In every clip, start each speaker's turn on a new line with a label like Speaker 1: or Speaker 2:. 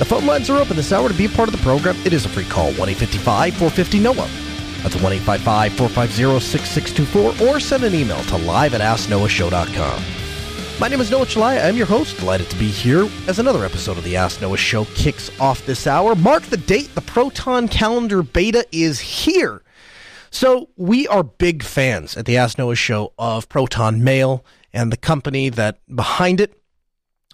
Speaker 1: The phone lines are open this hour to be a part of the program. It is a free call, 1-855-450-noah That's 1 855 450 6624, or send an email to live at AskNoahShow.com. My name is Noah Chelliah. I'm your host. Delighted to be here as another episode of the Ask Noah Show kicks off this hour. Mark the date. The Proton Calendar Beta is here. So we are big fans at the Ask Noah Show of Proton Mail and the company that behind it.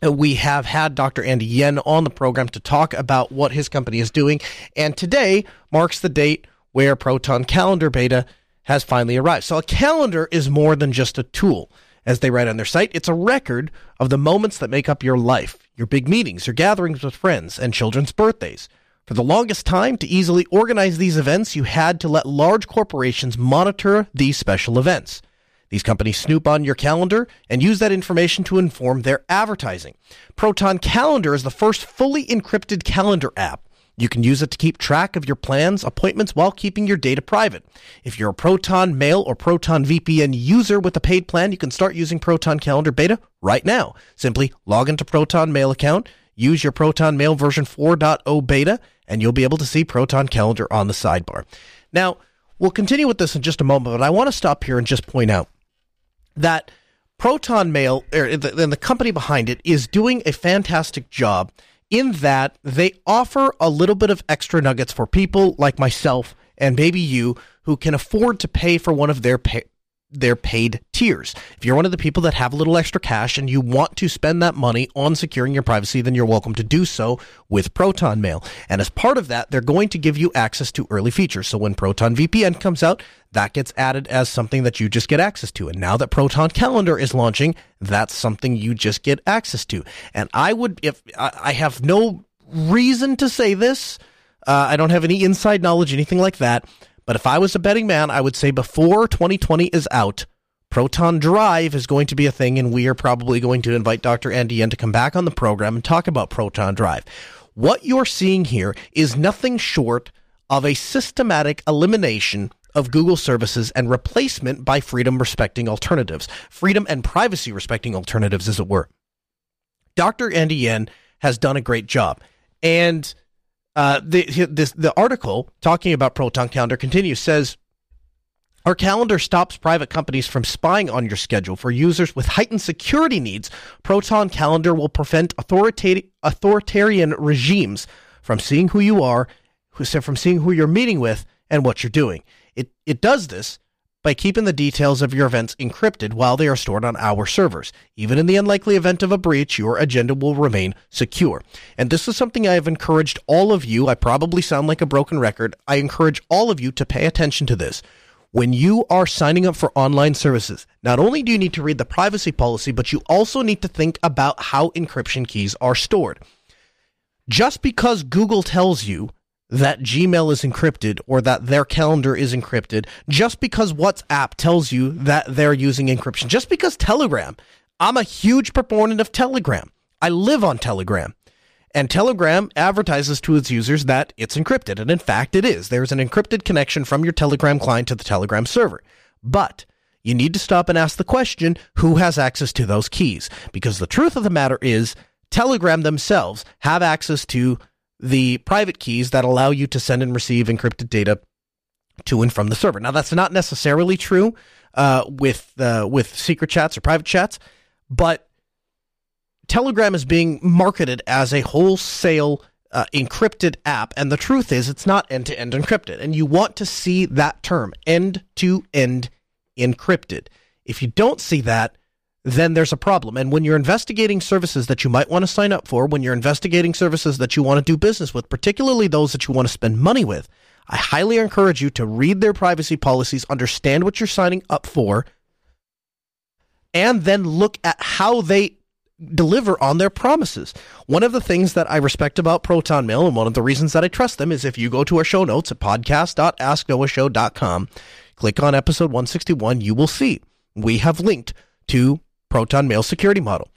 Speaker 1: We have had Dr. Andy Yen on the program to talk about what his company is doing, and today marks the date where Proton Calendar Beta has finally arrived. So a calendar is more than just a tool. As they write on their site, it's a record of the moments that make up your life, your big meetings, your gatherings with friends, and children's birthdays. For the longest time, to easily organize these events, you had to let large corporations monitor these special events. These companies snoop on your calendar and use that information to inform their advertising. Proton Calendar is the first fully encrypted calendar app. You can use it to keep track of your plans, appointments while keeping your data private. If you're a Proton Mail or Proton VPN user with a paid plan, you can start using Proton Calendar Beta right now. Simply log into Proton Mail account, use your Proton Mail version 4.0 beta, and you'll be able to see Proton Calendar on the sidebar. Now, we'll continue with this in just a moment, but I want to stop here and just point out that Proton Mail er, the- and the company behind it is doing a fantastic job in that they offer a little bit of extra nuggets for people like myself and maybe you who can afford to pay for one of their pay- their paid tiers. If you're one of the people that have a little extra cash and you want to spend that money on securing your privacy, then you're welcome to do so with Proton Mail. And as part of that, they're going to give you access to early features. So when Proton VPN comes out, that gets added as something that you just get access to. And now that Proton Calendar is launching, that's something you just get access to. And I would, if I I have no reason to say this, uh, I don't have any inside knowledge, anything like that. But if I was a betting man, I would say before 2020 is out, Proton Drive is going to be a thing, and we are probably going to invite Dr. Andy Yen to come back on the program and talk about Proton Drive. What you're seeing here is nothing short of a systematic elimination of Google services and replacement by freedom respecting alternatives, freedom and privacy respecting alternatives, as it were. Dr. Andy Yen has done a great job. And uh, the this the article talking about Proton Calendar continues says our calendar stops private companies from spying on your schedule for users with heightened security needs. Proton Calendar will prevent authorita- authoritarian regimes from seeing who you are, who from seeing who you're meeting with and what you're doing. It it does this by keeping the details of your events encrypted while they are stored on our servers. Even in the unlikely event of a breach, your agenda will remain secure. And this is something I have encouraged all of you. I probably sound like a broken record. I encourage all of you to pay attention to this. When you are signing up for online services, not only do you need to read the privacy policy, but you also need to think about how encryption keys are stored. Just because Google tells you that Gmail is encrypted or that their calendar is encrypted, just because WhatsApp tells you that they're using encryption, just because Telegram, I'm a huge proponent of Telegram. I live on Telegram. And Telegram advertises to its users that it's encrypted. And in fact, it is. There's an encrypted connection from your Telegram client to the Telegram server. But you need to stop and ask the question who has access to those keys? Because the truth of the matter is, Telegram themselves have access to the private keys that allow you to send and receive encrypted data to and from the server. Now, that's not necessarily true uh, with uh, with secret chats or private chats, but Telegram is being marketed as a wholesale uh, encrypted app, and the truth is, it's not end to end encrypted. And you want to see that term end to end encrypted. If you don't see that, then there's a problem. And when you're investigating services that you might want to sign up for, when you're investigating services that you want to do business with, particularly those that you want to spend money with, I highly encourage you to read their privacy policies, understand what you're signing up for, and then look at how they deliver on their promises. One of the things that I respect about Proton Mail and one of the reasons that I trust them is if you go to our show notes at podcast.asknoahshow.com, click on episode 161, you will see we have linked to Proton Mail security model.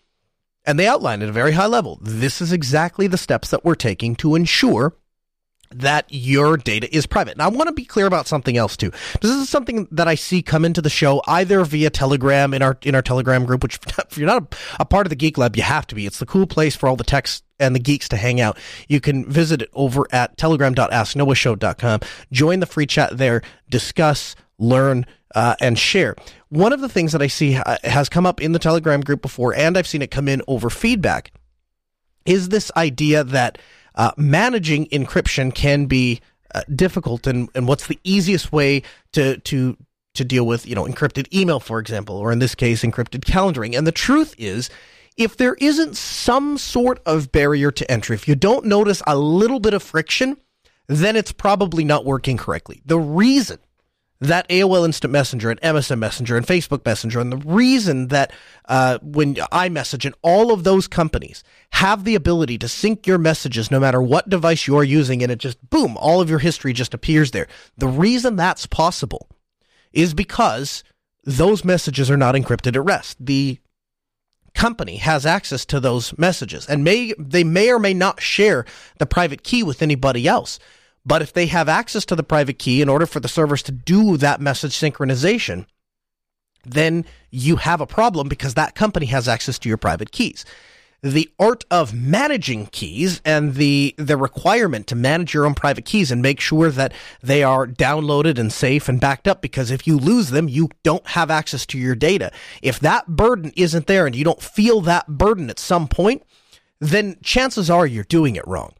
Speaker 1: And they outline at a very high level. This is exactly the steps that we're taking to ensure that your data is private. Now, I want to be clear about something else too. This is something that I see come into the show either via Telegram in our in our Telegram group, which if you're not a, a part of the Geek Lab, you have to be. It's the cool place for all the techs and the geeks to hang out. You can visit it over at telegram.asknoahshow.com. Join the free chat there, discuss, learn, uh, and share. One of the things that I see uh, has come up in the Telegram group before, and I've seen it come in over feedback, is this idea that uh, managing encryption can be uh, difficult, and, and what's the easiest way to to to deal with you know encrypted email, for example, or in this case, encrypted calendaring. And the truth is, if there isn't some sort of barrier to entry, if you don't notice a little bit of friction, then it's probably not working correctly. The reason that AOL Instant Messenger and MSN Messenger and Facebook Messenger, and the reason that uh, when iMessage and all of those companies have the ability to sync your messages no matter what device you're using, and it just boom, all of your history just appears there. The reason that's possible is because those messages are not encrypted at rest. The company has access to those messages and may they may or may not share the private key with anybody else but if they have access to the private key in order for the servers to do that message synchronization, then you have a problem because that company has access to your private keys. The art of managing keys and the the requirement to manage your own private keys and make sure that they are downloaded and safe and backed up because if you lose them, you don't have access to your data. If that burden isn't there and you don't feel that burden at some point, then chances are you're doing it wrong.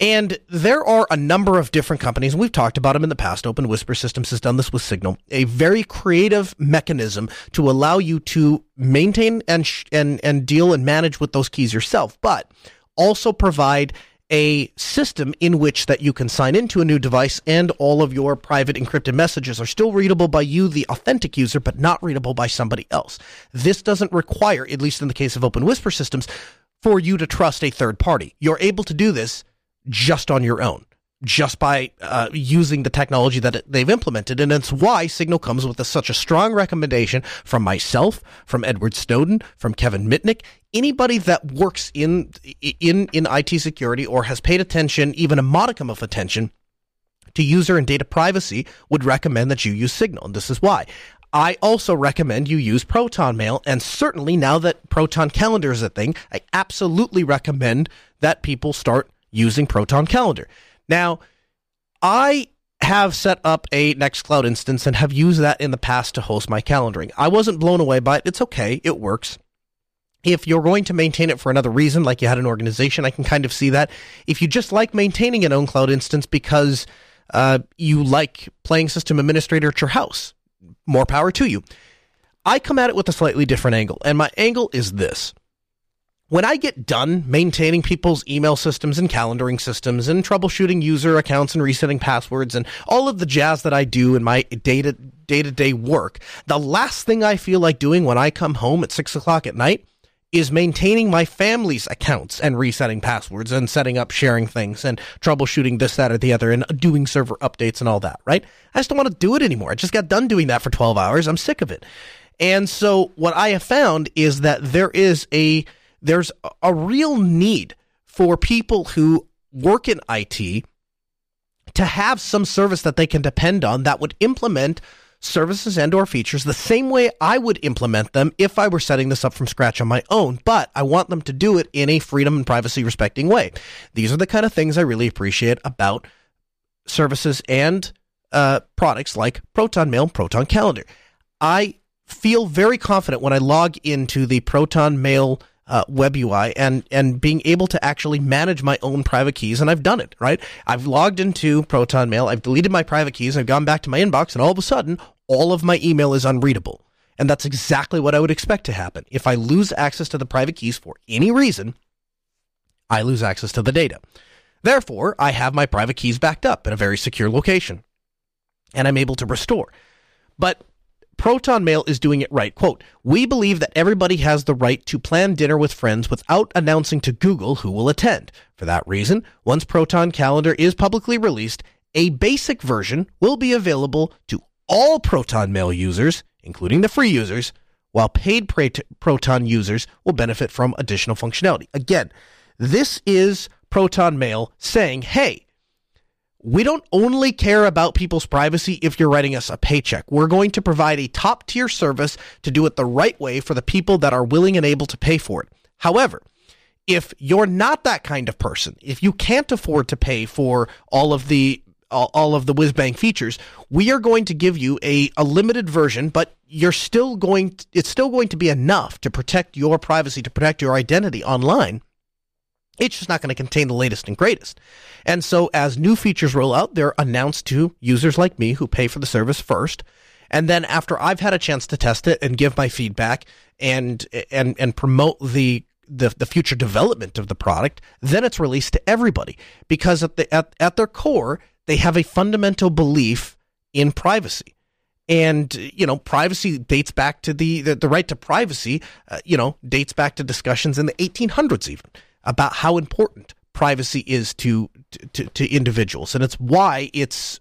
Speaker 1: And there are a number of different companies, and we've talked about them in the past. Open Whisper Systems has done this with Signal, a very creative mechanism to allow you to maintain and sh- and and deal and manage with those keys yourself, but also provide a system in which that you can sign into a new device and all of your private encrypted messages are still readable by you the authentic user but not readable by somebody else this doesn't require at least in the case of open whisper systems for you to trust a third party you're able to do this just on your own, just by uh, using the technology that they've implemented. And it's why Signal comes with a, such a strong recommendation from myself, from Edward Snowden, from Kevin Mitnick, anybody that works in, in, in IT security or has paid attention, even a modicum of attention to user and data privacy would recommend that you use Signal. And this is why. I also recommend you use Proton Mail, and certainly now that Proton Calendar is a thing, I absolutely recommend that people start using Proton Calendar. Now, I have set up a Nextcloud instance and have used that in the past to host my calendaring. I wasn't blown away by it. It's okay. It works. If you're going to maintain it for another reason, like you had an organization, I can kind of see that. If you just like maintaining an ownCloud instance because uh, you like playing system administrator at your house, more power to you. I come at it with a slightly different angle, and my angle is this when I get done maintaining people's email systems and calendaring systems and troubleshooting user accounts and resetting passwords and all of the jazz that I do in my day to day work, the last thing I feel like doing when I come home at six o'clock at night is maintaining my family's accounts and resetting passwords and setting up sharing things and troubleshooting this, that, or the other and doing server updates and all that, right? I just don't want to do it anymore. I just got done doing that for 12 hours. I'm sick of it. And so what I have found is that there is a there's a real need for people who work in IT to have some service that they can depend on that would implement services and or features the same way I would implement them if I were setting this up from scratch on my own, but I want them to do it in a freedom and privacy respecting way. These are the kind of things I really appreciate about services and uh, products like Proton Mail, and Proton Calendar. I feel very confident when I log into the Proton Mail uh, web UI and and being able to actually manage my own private keys, and I've done it. Right, I've logged into Proton Mail, I've deleted my private keys, I've gone back to my inbox, and all of a sudden, all of my email is unreadable. And that's exactly what I would expect to happen. If I lose access to the private keys for any reason, I lose access to the data. Therefore, I have my private keys backed up in a very secure location, and I'm able to restore. But Proton Mail is doing it right. Quote, We believe that everybody has the right to plan dinner with friends without announcing to Google who will attend. For that reason, once Proton Calendar is publicly released, a basic version will be available to all Proton Mail users, including the free users, while paid Proton users will benefit from additional functionality. Again, this is Proton Mail saying, hey, we don't only care about people's privacy if you're writing us a paycheck. We're going to provide a top tier service to do it the right way for the people that are willing and able to pay for it. However, if you're not that kind of person, if you can't afford to pay for all of the all, of the whiz-bang features, we are going to give you a, a limited version, but you're still going to, it's still going to be enough to protect your privacy, to protect your identity online it's just not going to contain the latest and greatest. And so as new features roll out, they're announced to users like me who pay for the service first. And then after I've had a chance to test it and give my feedback and and and promote the the, the future development of the product, then it's released to everybody. Because at the at, at their core, they have a fundamental belief in privacy. And you know, privacy dates back to the the, the right to privacy. Uh, you know, dates back to discussions in the 1800s, even about how important privacy is to, to, to individuals. And it's why it's,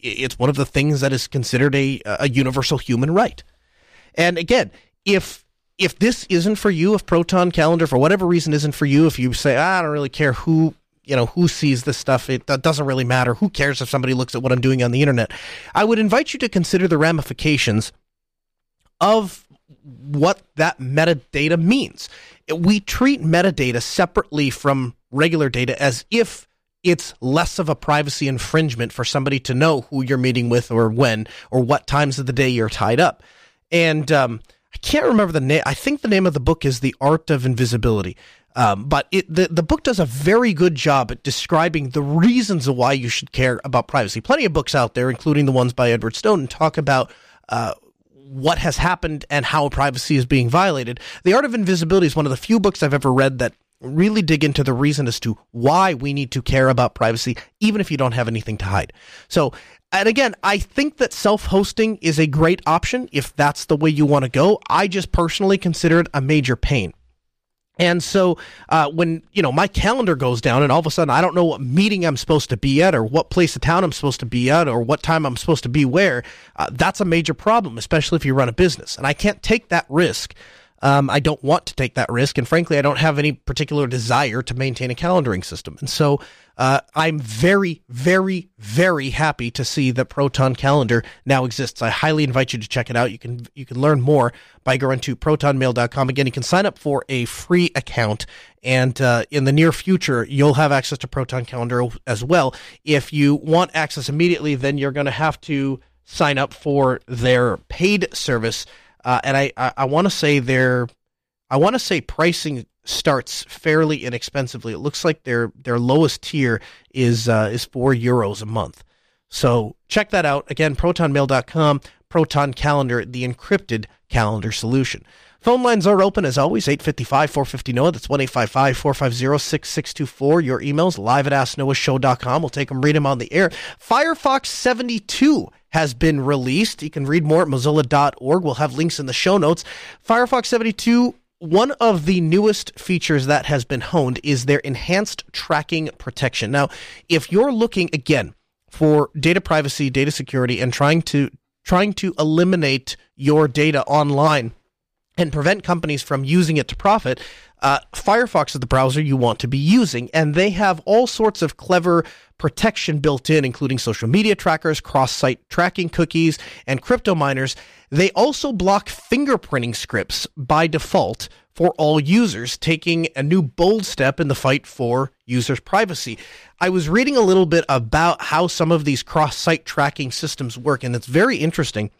Speaker 1: it's one of the things that is considered a, a universal human right. And again, if, if this isn't for you, if Proton Calendar for whatever reason isn't for you, if you say, ah, I don't really care who you know who sees this stuff it doesn't really matter who cares if somebody looks at what i'm doing on the internet i would invite you to consider the ramifications of what that metadata means we treat metadata separately from regular data as if it's less of a privacy infringement for somebody to know who you're meeting with or when or what times of the day you're tied up. And um, I can't remember the name. I think the name of the book is The Art of Invisibility. Um, but it, the, the book does a very good job at describing the reasons why you should care about privacy. Plenty of books out there, including the ones by Edward Snowden, talk about uh, what has happened and how privacy is being violated. The Art of Invisibility is one of the few books I've ever read that really dig into the reason as to why we need to care about privacy, even if you don't have anything to hide. So, and again, I think that self hosting is a great option if that's the way you want to go. I just personally consider it a major pain. And so uh, when you know my calendar goes down, and all of a sudden I don't know what meeting I'm supposed to be at, or what place of town I'm supposed to be at, or what time I'm supposed to be where, uh, that's a major problem, especially if you run a business. And I can't take that risk um, I don't want to take that risk, and frankly, I don't have any particular desire to maintain a calendaring system. And so, uh, I'm very, very, very happy to see that Proton Calendar now exists. I highly invite you to check it out. You can you can learn more by going to protonmail.com. Again, you can sign up for a free account, and uh, in the near future, you'll have access to Proton Calendar as well. If you want access immediately, then you're going to have to sign up for their paid service uh, and I, I, I want to say their, I want to say pricing starts fairly inexpensively. It looks like their their lowest tier is uh, is four euros a month. So check that out again. ProtonMail.com, Proton Calendar, the encrypted calendar solution. Phone lines are open as always, 855 450 Noah. That's 1 450 6624. Your emails live at AskNoahShow.com. We'll take them, read them on the air. Firefox 72 has been released. You can read more at mozilla.org. We'll have links in the show notes. Firefox 72 one of the newest features that has been honed is their enhanced tracking protection. Now, if you're looking again for data privacy, data security, and trying to trying to eliminate your data online and prevent companies from using it to profit, uh, Firefox is the browser you want to be using, and they have all sorts of clever protection built in, including social media trackers, cross site tracking cookies, and crypto miners. They also block fingerprinting scripts by default for all users, taking a new bold step in the fight for users' privacy. I was reading a little bit about how some of these cross site tracking systems work, and it's very interesting.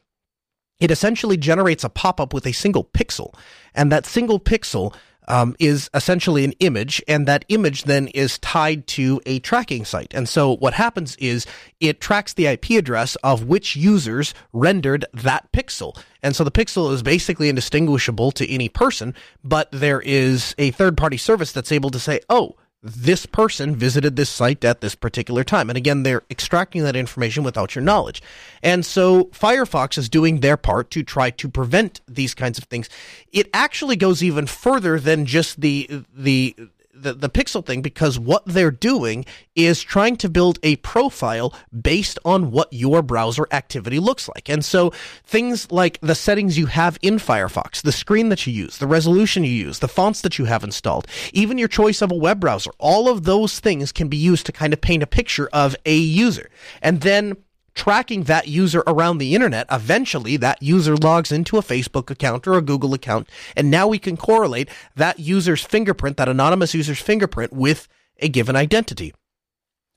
Speaker 1: It essentially generates a pop up with a single pixel, and that single pixel um, is essentially an image, and that image then is tied to a tracking site. And so what happens is it tracks the IP address of which users rendered that pixel. And so the pixel is basically indistinguishable to any person, but there is a third party service that's able to say, oh, this person visited this site at this particular time. And again, they're extracting that information without your knowledge. And so Firefox is doing their part to try to prevent these kinds of things. It actually goes even further than just the the the, the pixel thing because what they're doing is trying to build a profile based on what your browser activity looks like. And so things like the settings you have in Firefox, the screen that you use, the resolution you use, the fonts that you have installed, even your choice of a web browser, all of those things can be used to kind of paint a picture of a user. And then tracking that user around the internet, eventually that user logs into a Facebook account or a Google account. And now we can correlate that user's fingerprint, that anonymous user's fingerprint with a given identity.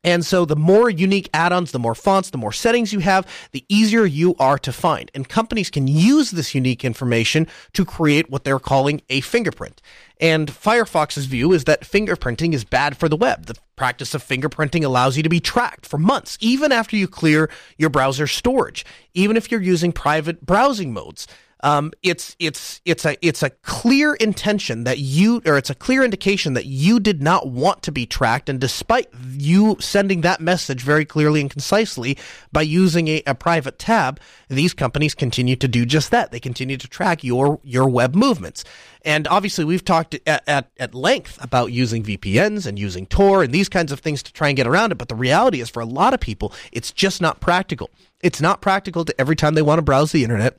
Speaker 1: And so the more unique add-ons, the more fonts, the more settings you have, the easier you are to find. And companies can use this unique information to create what they're calling a fingerprint. And Firefox's view is that fingerprinting is bad for the web. The practice of fingerprinting allows you to be tracked for months, even after you clear your browser storage, even if you're using private browsing modes. Um, it's it's it's a it's a clear intention that you or it's a clear indication that you did not want to be tracked, and despite you sending that message very clearly and concisely by using a, a private tab, these companies continue to do just that. They continue to track your your web movements. And obviously, we've talked at, at, at length about using VPNs and using Tor and these kinds of things to try and get around it. But the reality is, for a lot of people, it's just not practical. It's not practical to every time they want to browse the internet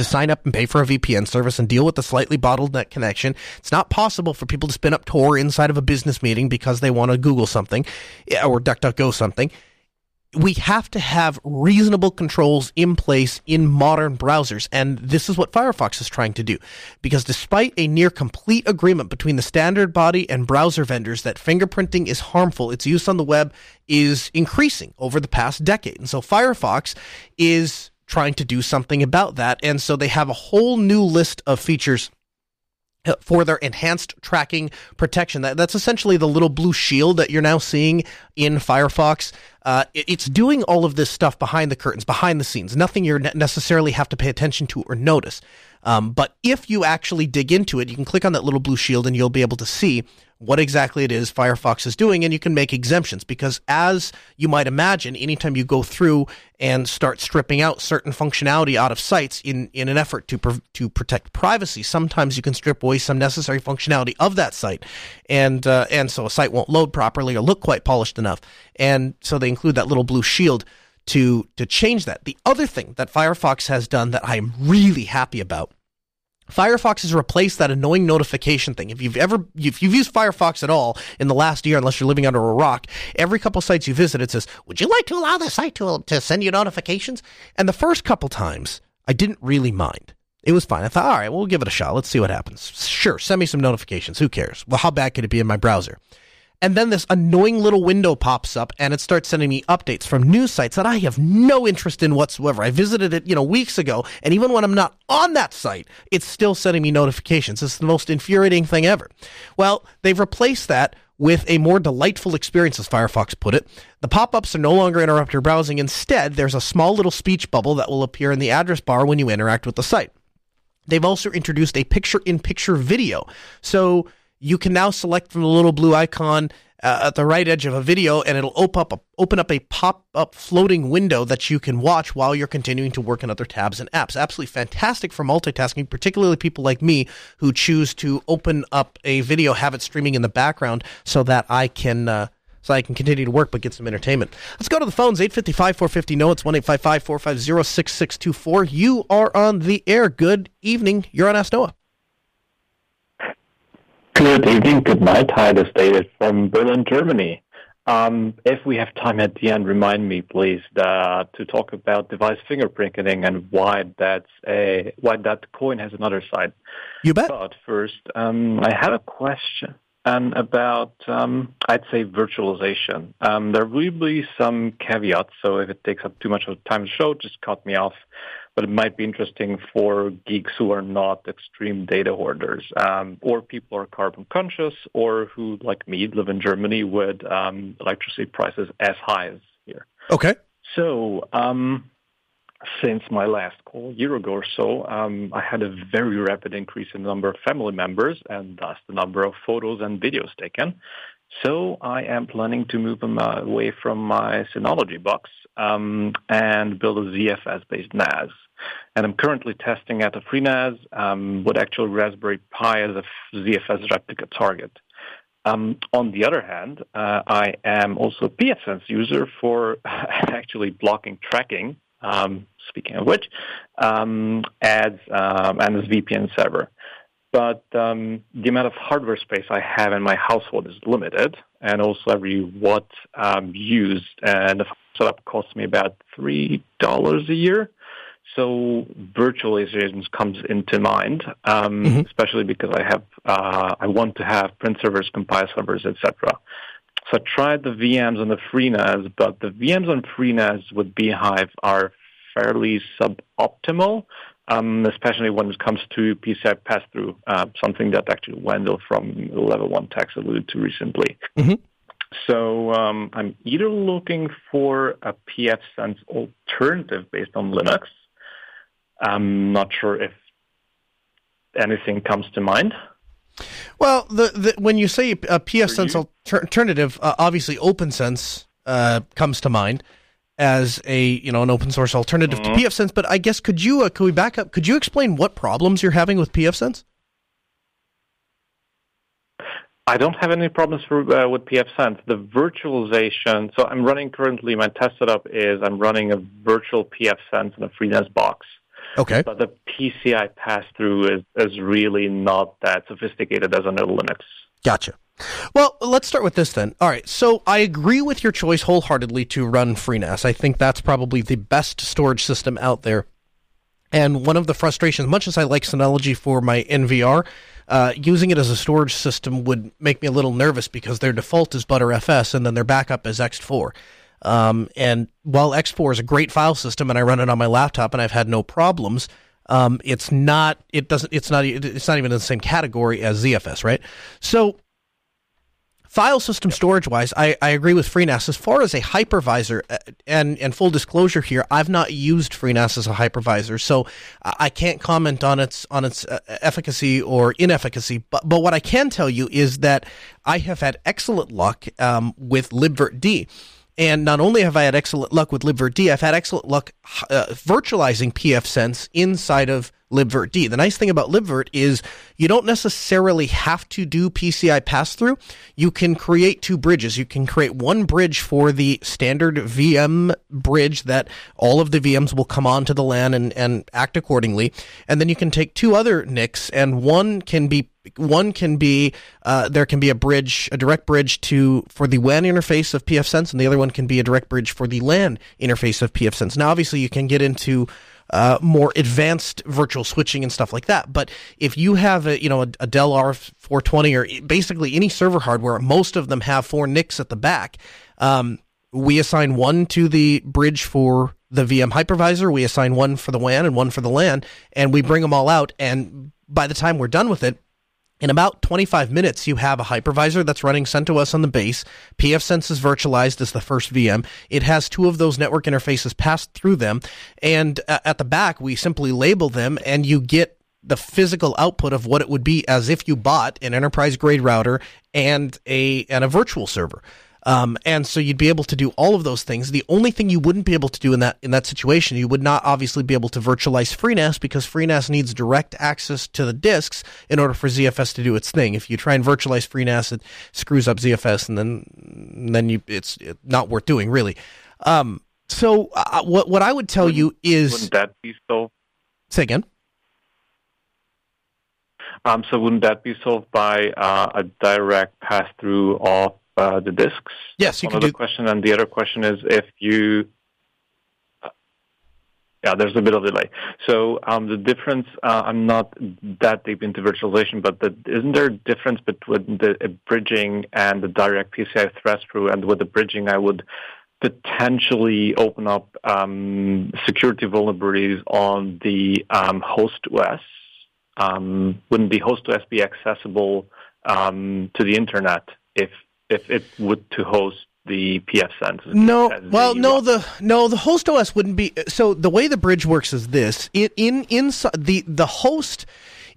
Speaker 1: to sign up and pay for a VPN service and deal with the slightly bottleneck connection. It's not possible for people to spin up Tor inside of a business meeting because they want to Google something or DuckDuckGo something. We have to have reasonable controls in place in modern browsers, and this is what Firefox is trying to do. Because despite a near complete agreement between the standard body and browser vendors that fingerprinting is harmful, its use on the web is increasing over the past decade. And so Firefox is trying to do something about that. And so they have a whole new list of features uh, for their enhanced tracking protection. That, that's essentially the little blue shield that you're now seeing in Firefox. Uh, it, it's doing all of this stuff behind the curtains, behind the scenes, nothing you ne- necessarily have to pay attention to or notice. Um, but if you actually dig into it, you can click on that little blue shield and you'll be able to see what exactly it is Firefox is doing, and you can make exemptions because, as you might imagine, anytime you go through and start stripping out certain functionality out of sites in, in an effort to to protect privacy, sometimes you can strip away some necessary functionality of that site, and uh, and so a site won't load properly or look quite polished enough, and so they include that little blue shield to to change that. The other thing that Firefox has done that I am really happy about Firefox has replaced that annoying notification thing. If you've ever, if you've used Firefox at all in the last year, unless you're living under a rock, every couple sites you visit, it says, "Would you like to allow the site to to send you notifications?" And the first couple times, I didn't really mind. It was fine. I thought, all right, well, we'll give it a shot. Let's see what happens. Sure, send me some notifications. Who cares? Well, how bad could it be in my browser? And then this annoying little window pops up and it starts sending me updates from news sites that I have no interest in whatsoever. I visited it, you know, weeks ago, and even when I'm not on that site, it's still sending me notifications. It's the most infuriating thing ever. Well, they've replaced that with a more delightful experience, as Firefox put it. The pop ups are no longer interrupt your browsing. Instead, there's a small little speech bubble that will appear in the address bar when you interact with the site. They've also introduced a picture in picture video. So you can now select from the little blue icon uh, at the right edge of a video and it'll open up a, open up a pop-up floating window that you can watch while you're continuing to work on other tabs and apps. Absolutely fantastic for multitasking, particularly people like me who choose to open up a video, have it streaming in the background so that I can uh, so I can continue to work but get some entertainment. Let's go to the phones 855 450 no it's 1 450 6624. You are on the air. Good evening. You're on Ask Noah.
Speaker 2: Good evening, good night. Hi, this is David from Berlin, Germany. Um, if we have time at the end, remind me, please, uh, to talk about device fingerprinting and why that's a why that coin has another side.
Speaker 1: You bet.
Speaker 2: But first, um, I have a question and about um, I'd say virtualization. Um, there will be some caveats, so if it takes up too much of time to show, just cut me off but it might be interesting for geeks who are not extreme data hoarders um, or people who are carbon conscious or who, like me, live in Germany with um, electricity prices as high as here.
Speaker 1: Okay.
Speaker 2: So, um, since my last call a year ago or so, um, I had a very rapid increase in the number of family members and thus the number of photos and videos taken. So I am planning to move them uh, away from my Synology box um, and build a ZFS-based NAS. And I'm currently testing at a FreeNAS um, with actual Raspberry Pi as a ZFS replica target. Um, on the other hand, uh, I am also a pfSense user for actually blocking tracking. Um, speaking of which, um, ads um, and this VPN server. But um, the amount of hardware space I have in my household is limited, and also every watt um, used and the setup costs me about three dollars a year. So virtualization comes into mind, um, mm-hmm. especially because I have uh, I want to have print servers, compile servers, etc. So I tried the VMs on the FreeNAS, but the VMs on FreeNAS with bhyve are fairly suboptimal, especially when it comes to PCI pass-through, uh, something that actually Wendell from Level 1 Techs alluded to recently. Mm-hmm. So um, I'm either looking for a pfSense alternative based on Linux, I'm not sure if anything comes to mind.
Speaker 1: Well, the, the when you say a pfSense alter- alternative, uh, obviously OPNsense uh, comes to mind as a you know an open source alternative mm-hmm. to pfSense. But I guess could you uh, could we back up? Could you explain what problems you're having with pfSense?
Speaker 2: I don't have any problems for, uh, with pfSense. The virtualization. So I'm running currently. My test setup is I'm running a virtual pfSense in a FreeNAS box.
Speaker 1: Okay.
Speaker 2: But the PCI pass through is, is really not that sophisticated as under Linux.
Speaker 1: Gotcha. Well, let's start with this then. All right, so I agree with your choice wholeheartedly to run FreeNAS. I think that's probably the best storage system out there. And one of the frustrations, much as I like Synology for my NVR, uh, using it as a storage system would make me a little nervous because their default is Btrfs and then their backup is ext4. Um, and while ext4 is a great file system and I run it on my laptop and I've had no problems, um, it's not. It doesn't. It's not. It's not even in the same category as ZFS, right? So File system storage wise, I, I agree with FreeNAS. As far as a hypervisor, uh, and, and full disclosure here, I've not used FreeNAS as a hypervisor, so I can't comment on its on its uh, efficacy or inefficacy. But but what I can tell you is that I have had excellent luck um, with libvirtd. And not only have I had excellent luck with libvirtd, I've had excellent luck uh, virtualizing pfSense inside of libvirt. D. The nice thing about libvirt is you don't necessarily have to do PCI pass through. You can create two bridges. You can create one bridge for the standard VM bridge that all of the VMs will come onto the LAN and, and act accordingly. And then you can take two other NICs and one can be one can be uh, there can be a bridge, a direct bridge to for the WAN interface of pfSense, and the other one can be a direct bridge for the LAN interface of pfSense. Now, obviously, you can get into uh, more advanced virtual switching and stuff like that. But if you have a you know a, a Dell R420 or basically any server hardware, most of them have four NICs at the back. Um, we assign one to the bridge for the VM hypervisor. We assign one for the WAN and one for the LAN, and we bring them all out. And by the time we're done with it, in about 25 minutes, you have a hypervisor that's running CentOS on the base. pfSense is virtualized as the first VM. It has two of those network interfaces passed through them. And uh, at the back, we simply label them and you get the physical output of what it would be as if you bought an enterprise grade router and a, and a virtual server. Um, and so you'd be able to do all of those things. The only thing you wouldn't be able to do in that in that situation, you would not obviously be able to virtualize FreeNAS because FreeNAS needs direct access to the disks in order for ZFS to do its thing. If you try and virtualize FreeNAS, it screws up ZFS, and then then you it's not worth doing really. Um, so uh, what what I would tell
Speaker 2: wouldn't,
Speaker 1: you is
Speaker 2: wouldn't that be so?
Speaker 1: Say again.
Speaker 2: Um, so wouldn't that be solved by uh, a direct pass through of uh, the disks.
Speaker 1: Yes, you
Speaker 2: One
Speaker 1: can
Speaker 2: do. question, and the other question is if you. Uh, yeah, there's a bit of delay. So um, the difference, uh, I'm not that deep into virtualization, but the, isn't there a difference between the bridging and the direct PCI thread through? And with the bridging, I would potentially open up um, security vulnerabilities on the um, host OS. Um, wouldn't the host OS be accessible um, to the internet if if it would to host the pfSense.
Speaker 1: No, well, no, the no, the host OS wouldn't be. So the way the bridge works is this: it in inside the the host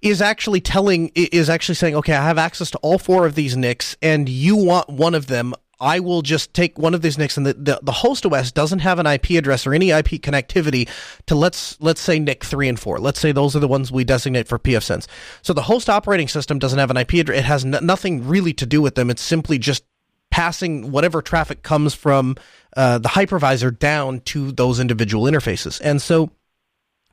Speaker 1: is actually telling is actually saying, okay, I have access to all four of these NICs, and you want one of them. I will just take one of these NICs, and the, the, the host OS doesn't have an IP address or any IP connectivity to let's let's say NIC three and four. Let's say those are the ones we designate for pfSense. So the host operating system doesn't have an IP address. It has n- nothing really to do with them. It's simply just passing whatever traffic comes from uh, the hypervisor down to those individual interfaces. And so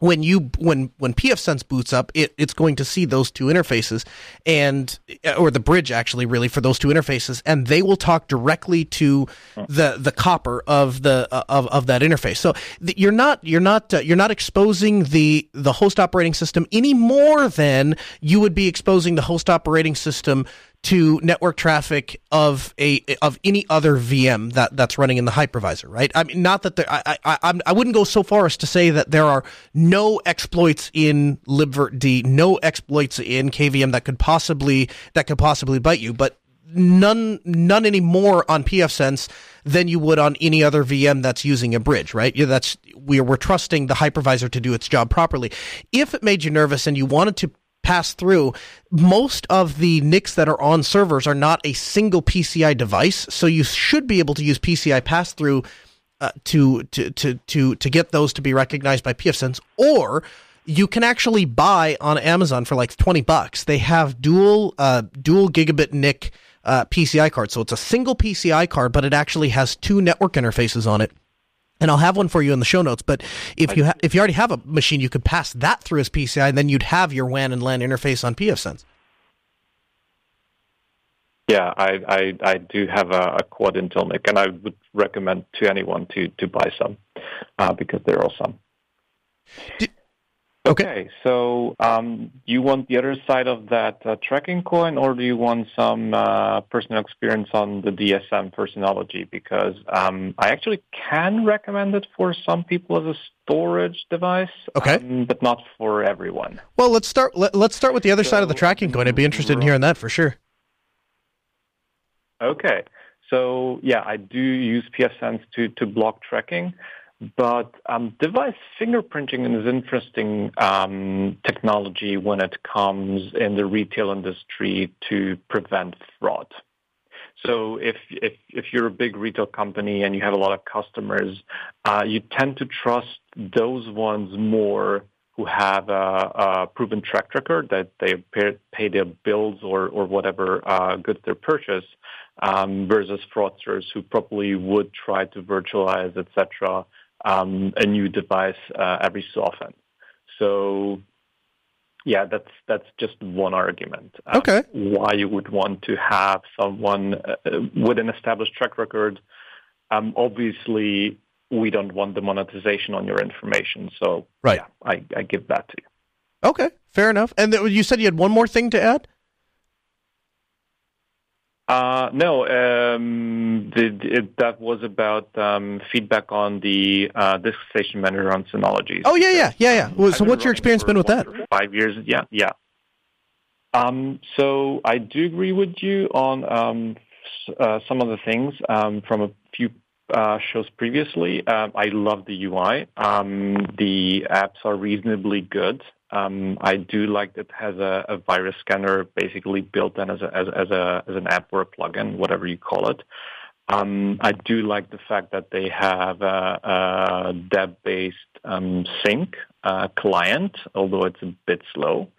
Speaker 1: when you when when pfSense boots up, it, it's going to see those two interfaces and or the bridge actually really for those two interfaces, and they will talk directly to the the copper of the of, of that interface. So you're not you're not uh, you're not exposing the the host operating system any more than you would be exposing the host operating system to network traffic of a of any other VM that that's running in the hypervisor, right? I mean, not that there, I I I wouldn't go so far as to say that there are no exploits in libvirt no exploits in KVM that could possibly that could possibly bite you, but none none any more on pfSense than you would on any other VM that's using a bridge, right? Yeah, that's we're we're trusting the hypervisor to do its job properly. If it made you nervous and you wanted to pass through. Most of the NICs that are on servers are not a single PCI device, so you should be able to use PCI pass through uh, to, to to to to get those to be recognized by pfSense, or you can actually buy on Amazon for like twenty bucks. They have dual uh, dual gigabit NIC uh, PCI cards, so it's a single PCI card, but it actually has two network interfaces on it and I'll have one for you in the show notes. But if you ha- if you already have a machine, you could pass that through as PCI, and then you'd have your WAN and LAN interface on pfSense.
Speaker 2: Yeah, I, I, I do have a, a quad Intel NIC, and I would recommend to anyone to to buy some uh, because they're awesome. Did, Okay. okay. So um, you want the other side of that uh, tracking coin, or do you want some uh, personal experience on the DSM for Synology? Because um, I actually can recommend it for some people as a storage device,
Speaker 1: okay,
Speaker 2: um, but not for everyone.
Speaker 1: Well, let's start. Let, us start with the other so, side of the tracking coin. I'd be interested in hearing that for sure.
Speaker 2: Okay. So yeah, I do use pfSense to to block tracking. But um, device fingerprinting is interesting um, technology when it comes in the retail industry to prevent fraud. So if, if, if you're a big retail company and you have a lot of customers, uh, you tend to trust those ones more who have a, a proven track record that they pay, pay their bills or, or whatever uh, goods they purchase um, versus fraudsters who probably would try to virtualize, etc um, a new device uh, every so often. So yeah, that's that's just one argument.
Speaker 1: Um, okay.
Speaker 2: Why you would want to have someone uh, with an established track record. Um, obviously, we don't want the monetization on your information. So
Speaker 1: right.
Speaker 2: yeah, I, I give that to you.
Speaker 1: Okay, fair enough. And th- you said you had one more thing to add.
Speaker 2: Uh, no, um, the, it, that was about um, feedback on the uh, disk station manager on Synology.
Speaker 1: Oh yeah, yeah, yeah, yeah. Well, so, what's your experience been with that?
Speaker 2: Five years, yeah, yeah. Um, so I do agree with you on um, uh, some of the things um, from a few uh, shows previously. Um, I love the UI. Um, the apps are reasonably good. Um, I do like that it has a, a, virus scanner basically built in as, a, as, as, a, as an app or a plugin, whatever you call it. Um, I do like the fact that they have a, a DEB-based um, sync uh, client, although it's a bit slow.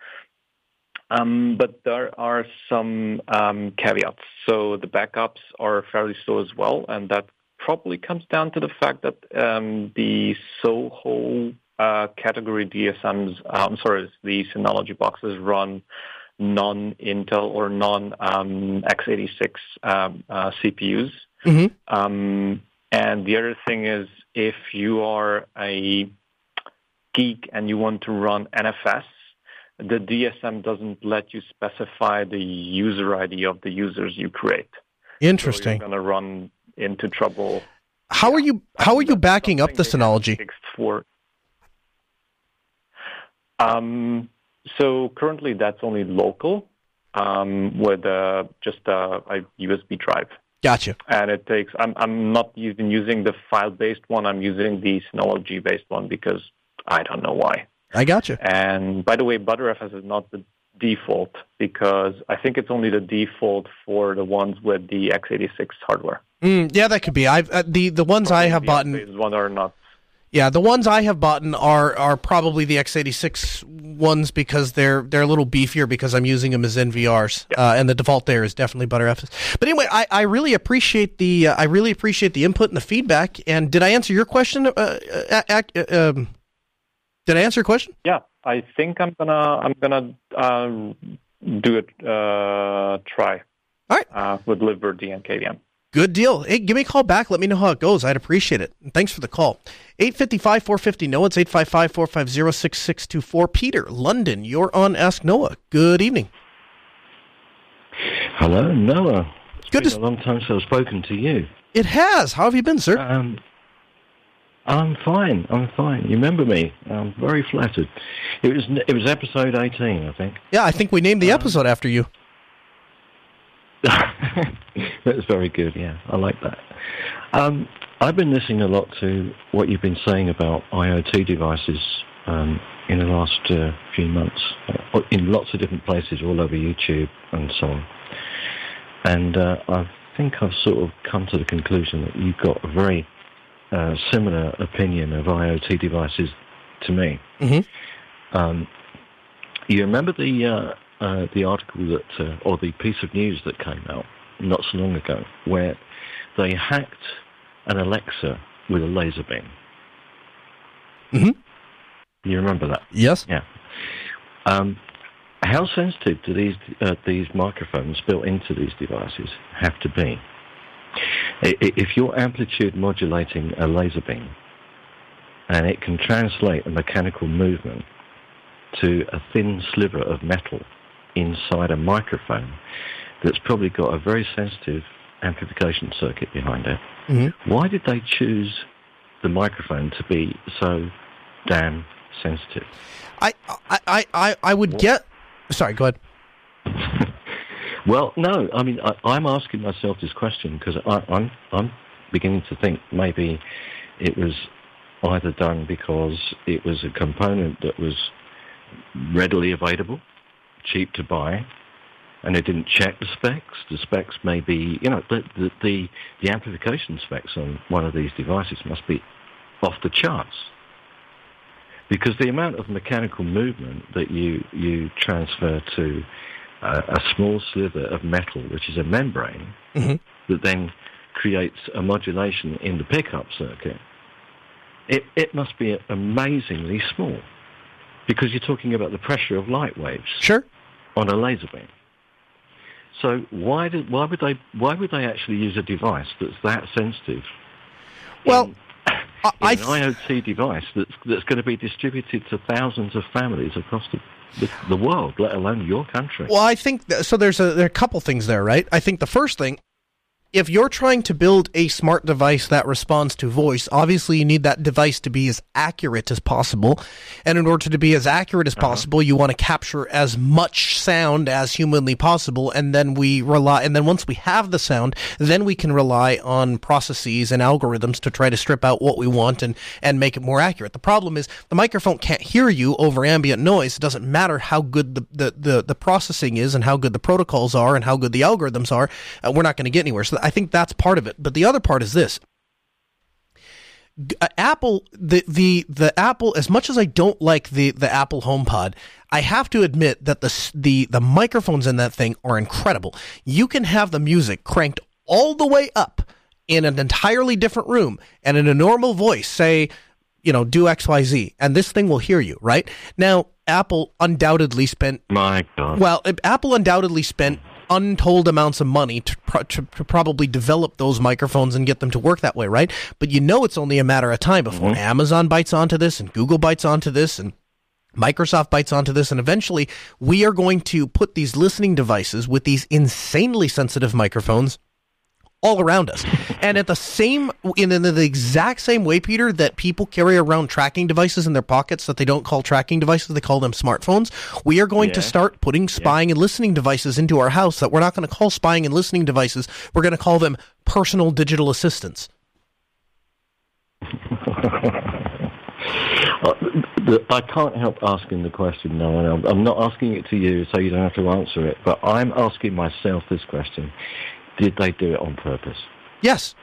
Speaker 2: Um, but there are some um, caveats. So the backups are fairly slow as well, and that probably comes down to the fact that um, the Soho uh, category DSMs, uh, I'm sorry, the Synology boxes run non-Intel or non-x86 um, uh, CPUs.
Speaker 1: Mm-hmm.
Speaker 2: Um, and the other thing is, if you are a geek and you want to run NFS, the DSM doesn't let you specify the user ID of the users you create.
Speaker 1: Interesting. So
Speaker 2: you're to run into trouble.
Speaker 1: How are you? How are you backing up the Synology?
Speaker 2: For um, so currently that's only local um, with uh, just a, a, USB drive.
Speaker 1: Gotcha.
Speaker 2: And it takes, I'm, I'm not even using the file-based one. I'm using the Synology-based one because I don't know why.
Speaker 1: I gotcha.
Speaker 2: And by the way, Btrfs is not the default because I think it's only the default for the ones with the x86 hardware.
Speaker 1: Mm, yeah, that could be. I've uh, the the ones
Speaker 2: Probably
Speaker 1: I have bought.
Speaker 2: X86 one are not.
Speaker 1: Yeah, the ones I have bought are are probably the x86 ones because they're they're a little beefier because I'm using them as NVRs, uh, and the default there is definitely Btrfs. But anyway, I, I really appreciate the uh, I really appreciate the input and the feedback. And did I answer your question? Uh, uh, uh, um, did I answer your question?
Speaker 2: Yeah, I think I'm gonna I'm gonna uh, do it. Uh, try.
Speaker 1: All right.
Speaker 2: Uh, with libvirt and KVM.
Speaker 1: Good deal. Hey, give me a call back. Let me know how it goes. I'd appreciate it. And thanks for the call. 855 450 Noah. It's 855 450 6624. Peter, London, you're on Ask Noah. Good evening.
Speaker 3: Hello, Noah. It's
Speaker 1: Good
Speaker 3: been
Speaker 1: to-
Speaker 3: a long time since I've spoken to you.
Speaker 1: It has. How have you been, sir?
Speaker 3: Um, I'm fine. I'm fine. You remember me? I'm very flattered. It was it was episode 18, I think.
Speaker 1: yeah, I think we named the episode after you.
Speaker 3: That's very good. Yeah, I like that. Um, I've been listening a lot to what you've been saying about IoT devices um, in the last uh, few months, uh, in lots of different places, all over YouTube and so on. And uh, I think I've sort of come to the conclusion that you've got a very uh, similar opinion of IoT devices to me.
Speaker 1: Mhm.
Speaker 3: Um, you remember the uh, uh, the article that, uh, or the piece of news that came out not so long ago, where they hacked an Alexa with a laser beam.
Speaker 1: Mhm.
Speaker 3: You remember that?
Speaker 1: Yes.
Speaker 3: Yeah. Um, how sensitive do these uh, these microphones built into these devices have to be? If you're amplitude modulating a laser beam, and it can translate a mechanical movement to a thin sliver of metal inside a microphone that's probably got a very sensitive amplification circuit behind it,
Speaker 1: Mhm.
Speaker 3: why did they choose the microphone to be so damn sensitive?
Speaker 1: I, I, I, I, I would get. Sorry, go ahead.
Speaker 3: Well, no. I mean, I, I'm asking myself this question because I'm I'm beginning to think maybe it was either done because it was a component that was readily available, cheap to buy, and they didn't check the specs. The specs may be, you know, the the the, the amplification specs on one of these devices must be off the charts. Because the amount of mechanical movement that you, you transfer to uh, a small sliver of metal, which is a membrane,
Speaker 1: Mhm.
Speaker 3: that then creates a modulation in the pickup circuit, it, it must be amazingly small. Because you're talking about the pressure of light waves
Speaker 1: Sure.
Speaker 3: on a laser beam. So why did why would they why would they actually use a device that's that sensitive?
Speaker 1: Well,
Speaker 3: in,
Speaker 1: I,
Speaker 3: in
Speaker 1: I
Speaker 3: an IoT device that's that's going to be distributed to thousands of families across the, the, world, let alone your country.
Speaker 1: Well, I think th- so. There's a there are a couple things there, right? I think the first thing, if you're trying to build a smart device that responds to voice, obviously you need that device to be as accurate as possible. And in order to be as accurate as possible, you want to capture as much sound as humanly possible. And then we rely, and then once we have the sound, then we can rely on processes and algorithms to try to strip out what we want and, and make it more accurate. The problem is the microphone can't hear you over ambient noise. It doesn't matter how good the, the, the, the processing is and how good the protocols are and how good the algorithms are. Uh, we're not going to get anywhere. So I think that's part of it. But the other part is this. Uh, Apple, the, the the Apple, as much as I don't like the the Apple HomePod, I have to admit that the the the microphones in that thing are incredible. You can have the music cranked all the way up in an entirely different room, and in a normal voice, say, you know, do X Y Z, and this thing will hear you. Right now, Apple undoubtedly spent
Speaker 3: My God.
Speaker 1: well, Apple undoubtedly spent untold amounts of money to, pro- to, to probably develop those microphones and get them to work that way, right? But you know it's only a matter of time before mm-hmm. Amazon bites onto this and Google bites onto this and Microsoft bites onto this, and eventually we are going to put these listening devices with these insanely sensitive microphones all around us. and at the same, in, in the exact same way, Peter, that people carry around tracking devices in their pockets that they don't call tracking devices, they call them smartphones. We are going to start putting spying and listening devices into our house that we're not going to call spying and listening devices. We're going to call them personal digital assistants.
Speaker 3: Uh, I can't help asking the question, no, and I'm not asking it to you so you don't have to answer it, but I'm asking myself this question. Did they do it on purpose?
Speaker 1: Yes.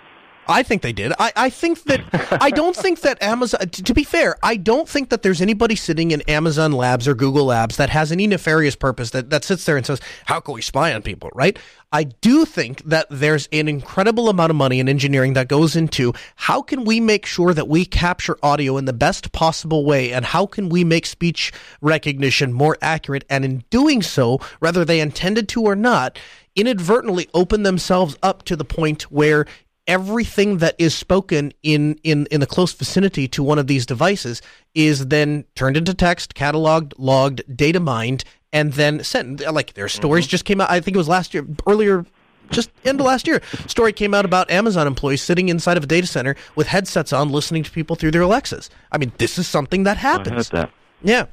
Speaker 1: I think they did. I, I think that I don't think that Amazon. To, be fair, I don't think that there's anybody sitting in Amazon Labs or Google Labs that has any nefarious purpose that, that sits there and says, "How can we spy on people?" Right? I do think that there's an incredible amount of money in engineering that goes into how can we make sure that we capture audio in the best possible way, and how can we make speech recognition more accurate, and in doing so, whether they intended to or not, inadvertently open themselves up to the point where everything that is spoken in, in, in the close vicinity to one of these devices is then turned into text, cataloged, logged, data mined, and then sent. Like their stories mm-hmm. just came out. I think it was last year, earlier, just end of last year. Story came out about Amazon employees sitting inside of a data center with headsets on, listening to people through their Alexas. I mean, this is something that happens.
Speaker 3: I heard that.
Speaker 1: Yeah.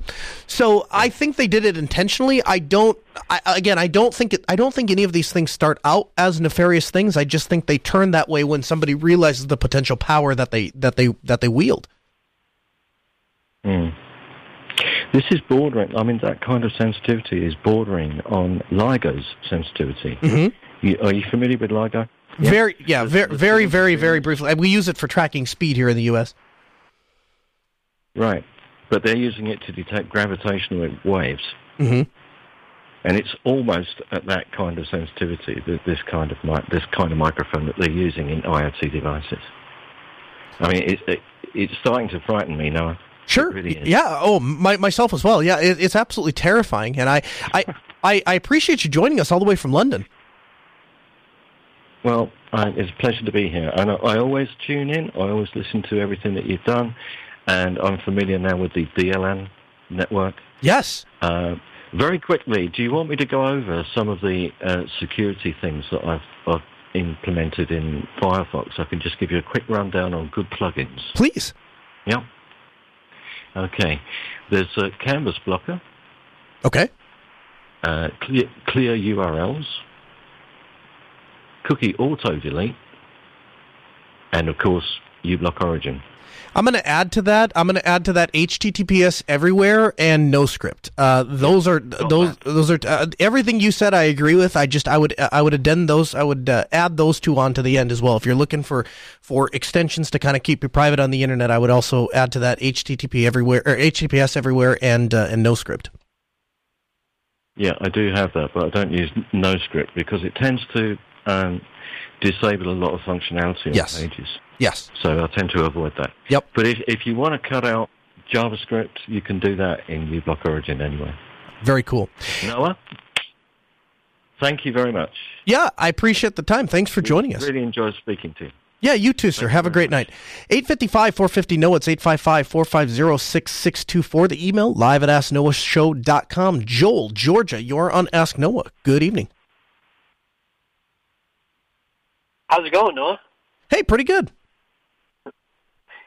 Speaker 1: So I think they did it intentionally. I don't. I, again, I don't think it, I don't think any of these things start out as nefarious things. I just think they turn that way when somebody realizes the potential power that they that they that they wield.
Speaker 3: Mm. This is bordering. I mean, that kind of sensitivity is bordering on LIGO's sensitivity. Mm-hmm. You, are you familiar with LIGO?
Speaker 1: Yeah. Very, yeah, very, very, very, very briefly. We use it for tracking speed here in the U.S.
Speaker 3: Right but they're using it to detect gravitational waves.
Speaker 1: Mm-hmm.
Speaker 3: And it's almost at that kind of sensitivity, this kind of this kind of microphone that they're using in IoT devices. I mean, it, it, it's starting to frighten me now.
Speaker 1: Sure. Really yeah. Oh, my, myself as well. Yeah, it, it's absolutely terrifying, and I, I, I, I, appreciate you joining us all the way from London.
Speaker 3: Well, uh, it's a pleasure to be here, and I, I always tune in. I always listen to everything that you've done and I'm familiar now with the DLN network.
Speaker 1: Yes.
Speaker 3: Uh, very quickly, do you want me to go over some of the uh, security things that I've, I've, implemented in Firefox? I can just give you a quick rundown on good plugins.
Speaker 1: Please.
Speaker 3: Yeah. Okay. There's a Canvas blocker.
Speaker 1: Okay.
Speaker 3: Uh, clear, clear URLs. Cookie auto delete. And of course, uBlock Origin.
Speaker 1: I'm going to add to that. I'm going to add to that HTTPS everywhere and NoScript. Uh, those are oh, those those are uh, everything you said. I agree with. I just I would I would addend those. I would uh, add those two onto the end as well. If you're looking for for extensions to kind of keep you private on the internet, I would also add to that HTTP everywhere or HTTPS everywhere and uh, and NoScript.
Speaker 3: Yeah, I do have that, but I don't use NoScript because it tends to um, disable a lot of functionality on
Speaker 1: yes.
Speaker 3: pages.
Speaker 1: Yes.
Speaker 3: So I tend to avoid that.
Speaker 1: Yep.
Speaker 3: But if, if you want to cut out JavaScript, you can do that in uBlock Origin anyway.
Speaker 1: Very cool.
Speaker 3: Noah, thank you very much.
Speaker 1: Yeah, I appreciate the time. Thanks for joining us.
Speaker 3: Really enjoyed speaking to you.
Speaker 1: Yeah, you too, sir. Have a great night. 855 450 NOAH. It's 855 450 6624. The email live at asknoahshow.com. Joel, Georgia, you're on Ask Noah. Good evening.
Speaker 4: How's it going, Noah?
Speaker 1: Hey, pretty good.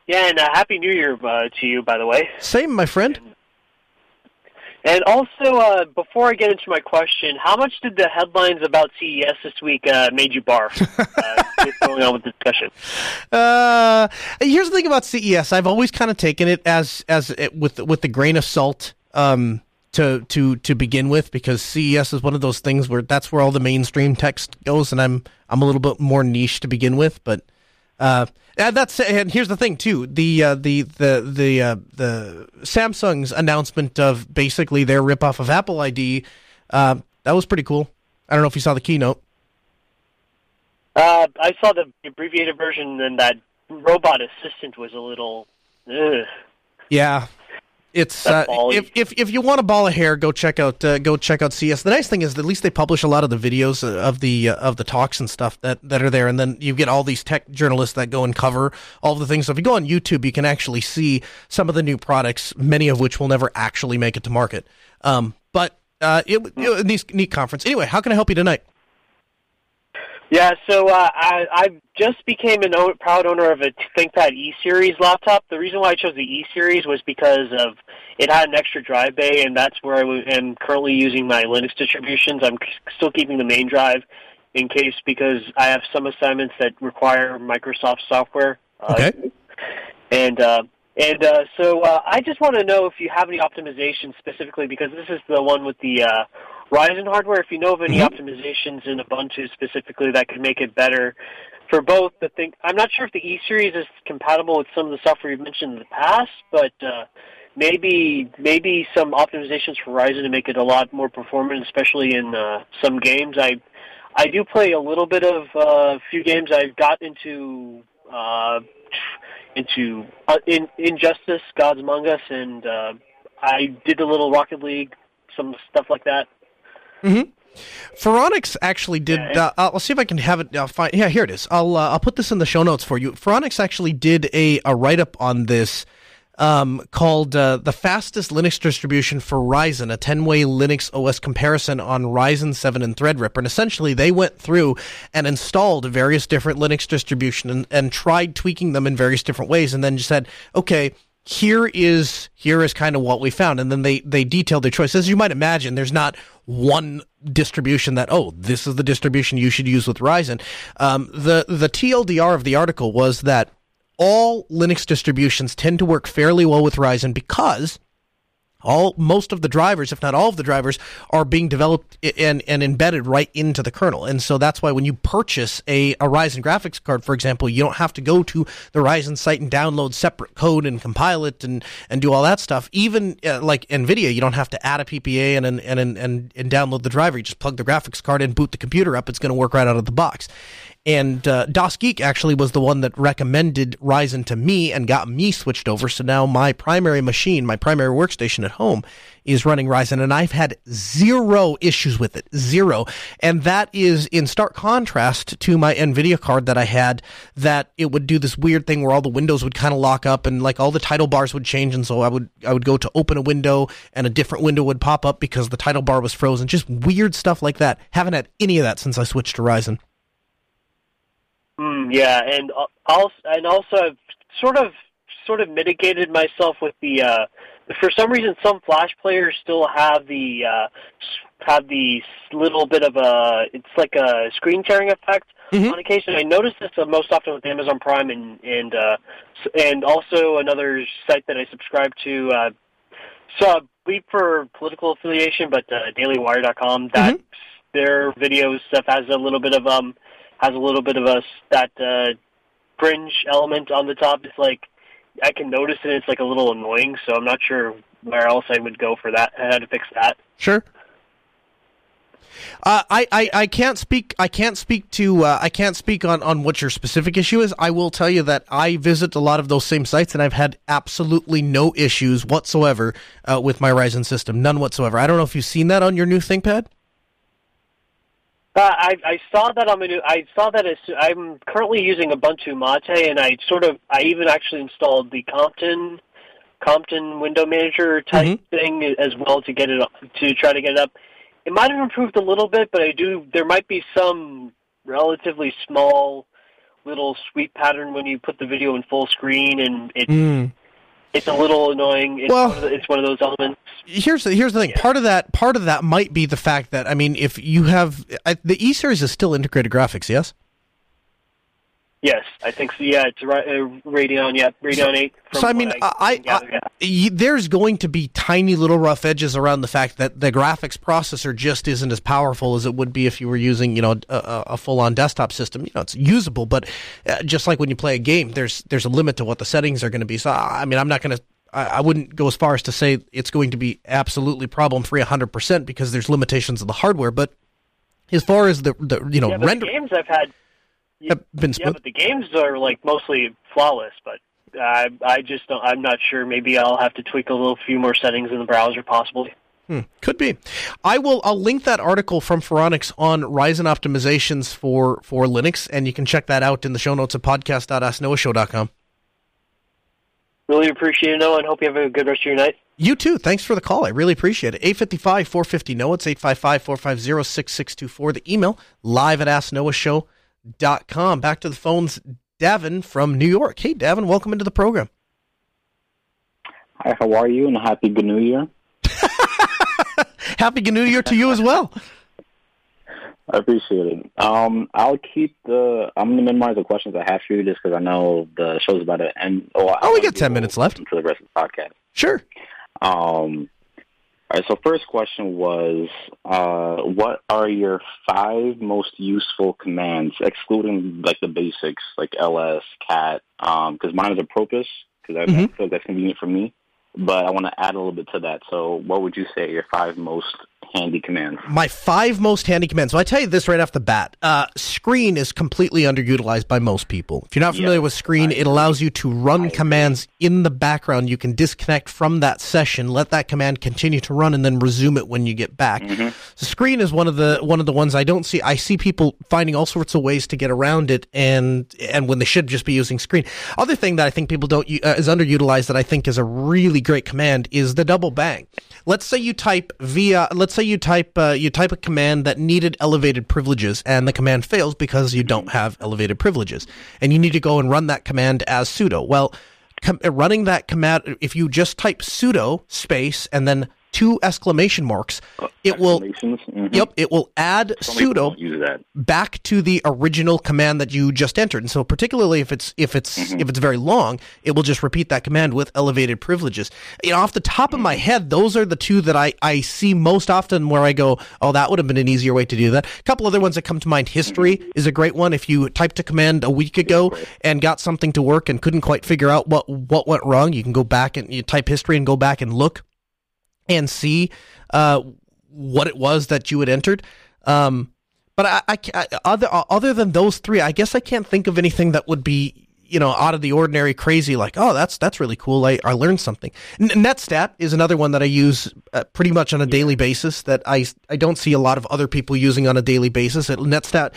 Speaker 4: Yeah, and uh, happy New Year uh, to you, by the way.
Speaker 1: Same, my friend.
Speaker 4: And also, uh, before I get into my question, how much did the headlines about CES this week uh, made you barf? uh, what's going on with the discussion?
Speaker 1: Uh, here's the thing about CES. I've always kind of taken it as as it, with with the grain of salt. Um, to to to begin with because CES is one of those things where that's where all the mainstream text goes and I'm I'm a little bit more niche to begin with but uh, and that's and here's the thing too the uh, the the the uh, the Samsung's announcement of basically their ripoff of Apple ID uh, that was pretty cool. I don't know if you saw the keynote.
Speaker 4: Uh, I saw the abbreviated version, and that robot assistant was a little. Ugh.
Speaker 1: Yeah, it's uh, if, if if you want a ball of hair, go check out uh, go check out CS. The nice thing is that at least they publish a lot of the videos of the uh, of the talks and stuff that, that are there, and then you get all these tech journalists that go and cover all the things. So if you go on YouTube, you can actually see some of the new products, many of which will never actually make it to market. Um, but uh, it, it, neat, neat conference. Anyway, how can I help you tonight?
Speaker 4: Yeah, so uh, I, I just became a o- proud owner of a ThinkPad E Series laptop. The reason why I chose the E Series was because of it had an extra drive bay, and that's where I w- am currently using my Linux distributions. I'm c- still keeping the main drive in case because I have some assignments that require Microsoft software.
Speaker 1: Uh, okay.
Speaker 4: And uh, And uh, so uh, I just want to know if you have any optimizations specifically, because this is the one with the uh, Ryzen hardware. If you know of any mm-hmm. optimizations in Ubuntu specifically that could make it better for both the thing. I'm not sure if the E series is compatible with some of the software you've mentioned in the past, but uh, maybe maybe some optimizations for Ryzen to make it a lot more performant, especially in uh, some games. I I do play a little bit of uh, a few games. I've got into uh, into uh, in Injustice, Gods Among Us, and uh, I did a little Rocket League, some stuff like that.
Speaker 1: Mm-hmm. Phoronix actually did. Uh, I'll see if I can have it. I'll find. Yeah, here it is. I'll uh, I'll put this in the show notes for you. Phoronix actually did a, a write up on this um, called uh, the fastest Linux distribution for Ryzen, a 10 way Linux OS comparison on Ryzen 7 and Threadripper. And essentially, they went through and installed various different Linux distributions and, and tried tweaking them in various different ways, and then just said, okay here is here is kind of what we found. And then they they detailed their choice. As you might imagine there's not one distribution that oh this is the distribution you should use with Ryzen. Um, the the TLDR of the article was that all Linux distributions tend to work fairly well with Ryzen because all most of the drivers, if not all of the drivers, are being developed and, and embedded right into the kernel. And so that's why when you purchase a, a Ryzen graphics card, for example, you don't have to go to the Ryzen site and download separate code and compile it and, and do all that stuff. Even uh, like NVIDIA, you don't have to add a PPA and, and, and, and, and download the driver. You just plug the graphics card in, boot the computer up. It's going to work right out of the box. And uh, DasGeek actually was the one that recommended Ryzen to me and got me switched over. So now my primary machine, my primary workstation at home, is running Ryzen, and I've had zero issues with it. Zero. And that is in stark contrast to my NVIDIA card that I had, that it would do this weird thing where all the windows would kind of lock up and like all the title bars would change. And so I would, I would go to open a window and a different window would pop up because the title bar was frozen. Just weird stuff like that. Haven't had any of that since I switched to Ryzen.
Speaker 4: Mm, yeah, and also and also I've sort of sort of mitigated myself with the. Uh, for some reason, some Flash players still have the uh, have the little bit of a. It's like a screen tearing effect mm-hmm. on occasion. I notice this uh, most often with Amazon Prime and and uh, and also another site that I subscribe to. Uh, so leap for political affiliation, but uh, DailyWire.com. That mm-hmm. their video stuff has a little bit of um has a little bit of a that uh, fringe element on the top. It's like I can notice it. It's like a little annoying. So I'm not sure where else I would go for that. How to fix that?
Speaker 1: Sure. Uh, I, I, I can't speak I can't speak to uh, I can't speak on, on what your specific issue is. I will tell you that I visit a lot of those same sites and I've had absolutely no issues whatsoever uh, with my Ryzen system, none whatsoever. I don't know if you've seen that on your new ThinkPad.
Speaker 4: Uh, I, I saw that I'm I saw that as, I'm currently using Ubuntu Mate, and I sort of I even actually installed the Compton Compton window manager type mm-hmm. thing as well to get it to try to get it up. It might have improved a little bit, but I do there might be some relatively small little sweep pattern when you put the video in full screen, and it mm it's a little annoying. It's well, one the, it's one of those elements.
Speaker 1: Here's the, here's the thing. Yeah. Part of that part of that might be the fact that I mean, if you have I, the E series is still integrated graphics, yes.
Speaker 4: Yes, I think so. Yeah, it's uh, Radeon. Yeah, Radeon Eight.
Speaker 1: So I mean, I, I, I, there's going to be tiny little rough edges around the fact that the graphics processor just isn't as powerful as it would be if you were using, you know, a, a full-on desktop system. You know, it's usable, but uh, just like when you play a game, there's there's a limit to what the settings are going to be. So I mean, I'm not going to I, wouldn't go as far as to say it's going to be absolutely problem free 100% because there's limitations of the hardware. But as far as the, the you know,
Speaker 4: yeah,
Speaker 1: render
Speaker 4: games I've had
Speaker 1: have been
Speaker 4: Yeah, but the games are like mostly flawless. But I I just don't. I'm not sure. Maybe I'll have to tweak a little few more settings in the browser, possibly.
Speaker 1: Hmm, could be. I will. I'll link that article from Phoronix on Ryzen optimizations for for Linux, and you can check that out in the show notes at podcast.asknoahshow.com.
Speaker 4: Really appreciate it, Noah, and hope you have a good rest of your night.
Speaker 1: You too. Thanks for the call. I really appreciate it. 855 450 Noah. It's 855 450 6624. The email live at asknoahshow.com com. Back to the phones, Davin from New York. Hey, Davin, welcome into the program.
Speaker 5: Hi, how are you? And happy New Year.
Speaker 1: happy New Year to you as well.
Speaker 5: I appreciate it. Um, I'll keep the. I'm gonna minimize the questions I have for you, just because I know the show's about to end. Oh,
Speaker 1: oh we got ten minutes left
Speaker 5: for the rest of the podcast.
Speaker 1: Sure.
Speaker 5: Um. All right. So, first question was, uh, what are your five most useful commands, excluding like the basics, like ls, cat? Um, because mine is apropos, because I mm-hmm. feel like that's convenient for me. But I want to add a little bit to that. So, what would you say are your five most handy commands?
Speaker 1: My five most handy commands. So I tell you this right off the bat. Uh, screen is completely underutilized by most people. If you're not familiar with screen, it allows you to run commands in the background. You can disconnect from that session, let that command continue to run, and then resume it when you get back. Mm-hmm. So screen is one of the one of the ones I don't see. I see people finding all sorts of ways to get around it, and and when they should just be using screen. Other thing that I think people don't uh, is underutilized that I think is a really great command is the double bang. Let's say you type via let's say you type uh, you type a command that needed elevated privileges, and the command fails because you don't have elevated privileges, and you need to go and run that command as sudo. Well, com- running that command, if you just type sudo space and then two exclamation marks, uh, it will mm-hmm. yep, it will add sudo back to the original command that you just entered. And so particularly if it's if it's mm-hmm. if it's very long, it will just repeat that command with elevated privileges. You know, off the top of my mm-hmm. head, those are the two that I I see most often where I go, "Oh, that would have been an easier way to do that." A couple other ones that come to mind, history mm-hmm. is a great one. If you typed a command a week ago and got something to work and couldn't quite figure out what what went wrong, you can go back and you type history and go back and look and see uh, what it was that you had entered. Um, but I, I, I, other other than those three, I guess I can't think of anything that would be you know out of the ordinary, crazy. Like, oh, that's that's really cool. I, I learned something. Netstat is another one that I use uh, pretty much on a daily basis. That I I don't see a lot of other people using on a daily basis. Netstat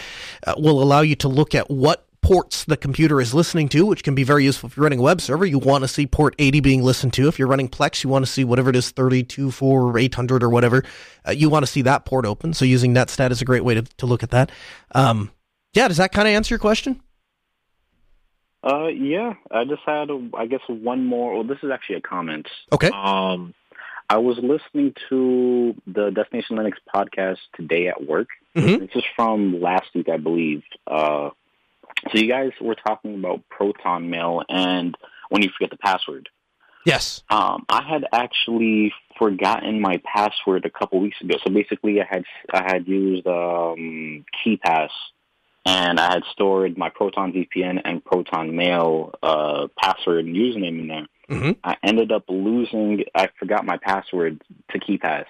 Speaker 1: uh, will allow you to look at what ports the computer is listening to, which can be very useful if you're running a web server. You want to see port 80 being listened to. If you're running Plex, you want to see whatever it is, 32, 4, 800 or whatever. Uh, you want to see that port open. So using netstat is a great way to, to look at that. Um, yeah, does that kind of answer your question?
Speaker 5: Uh, yeah, I just had, I guess, one more. Well, this is actually a comment.
Speaker 1: Okay.
Speaker 5: Um, I was listening to the Destination Linux podcast today at work. Mm-hmm. This is from last week, I believe. Uh, so you guys were talking about Proton Mail and when you forget the password.
Speaker 1: Yes.
Speaker 5: Um, I had actually forgotten my password a couple weeks ago. So basically, I had I had used um, KeePass, and I had stored my Proton VPN and Proton Mail uh, password and username in there. Mm-hmm. I ended up losing. I forgot my password to KeePass,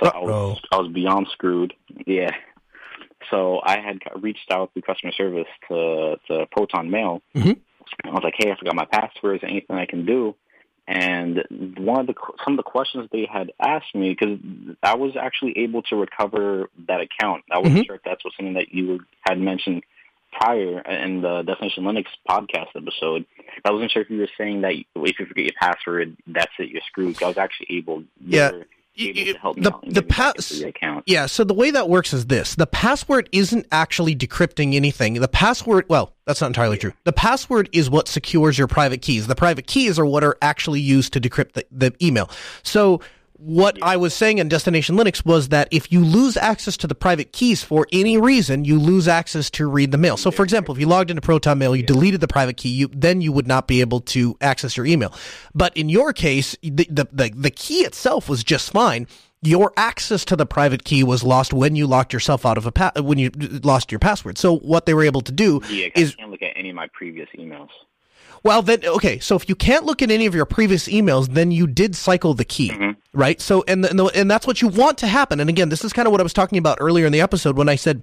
Speaker 5: so I was, I was beyond screwed. Yeah. So I had reached out to customer service to, to Proton Mail. Mm-hmm. I was like, "Hey, I forgot my password. Is there anything I can do?" And one of the some of the questions they had asked me because I was actually able to recover that account. I wasn't mm-hmm. sure if that's what something that you had mentioned prior in the Destination Linux podcast episode. I wasn't sure if you were saying that if you forget your password, that's it, you're screwed. I was actually able.
Speaker 1: Yeah the, the pass the yeah so the way that works is this. The password isn't actually decrypting anything. The password well that's not entirely true. The password is what secures your private keys. The private keys are what are actually used to decrypt the, the email. So what I was saying in Destination Linux was that if you lose access to the private keys for any reason, you lose access to read the mail. So, for example, if you logged into Proton Mail, you deleted the private key, you, then you would not be able to access your email. But in your case, the, the, the, the key itself was just fine. Your access to the private key was lost when you locked yourself out of a pa- when you lost your password. So what they were able to do
Speaker 5: yeah,
Speaker 1: is
Speaker 5: I can't look at any of my previous emails.
Speaker 1: Well, then, okay. So if you can't look at any of your previous emails, then you did cycle the key, mm-hmm. right? So, and, the, and, the, and that's what you want to happen. And again, this is kind of what I was talking about earlier in the episode when I said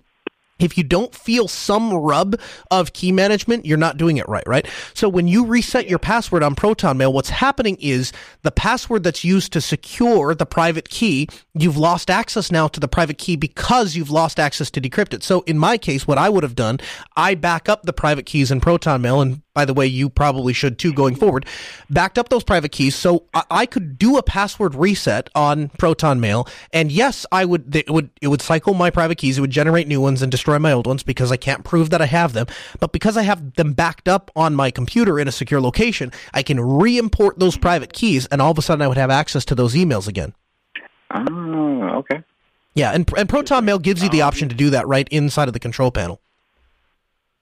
Speaker 1: if you don't feel some rub of key management, you're not doing it right, right? So when you reset your password on Proton Mail, what's happening is the password that's used to secure the private key, you've lost access now to the private key because you've lost access to decrypt it. So in my case, what I would have done, I back up the private keys in Proton Mail and by the way, you probably should too going forward, backed up those private keys so I, could do a password reset on Proton Mail. And yes, I would, it would, it would cycle my private keys. It would generate new ones and destroy my old ones because I can't prove that I have them. But because I have them backed up on my computer in a secure location, I can re-import those private keys and all of a sudden I would have access to those emails again.
Speaker 5: Oh, okay.
Speaker 1: Yeah, and and Proton Mail gives you the
Speaker 5: Um,
Speaker 1: option to do that right inside of the control panel.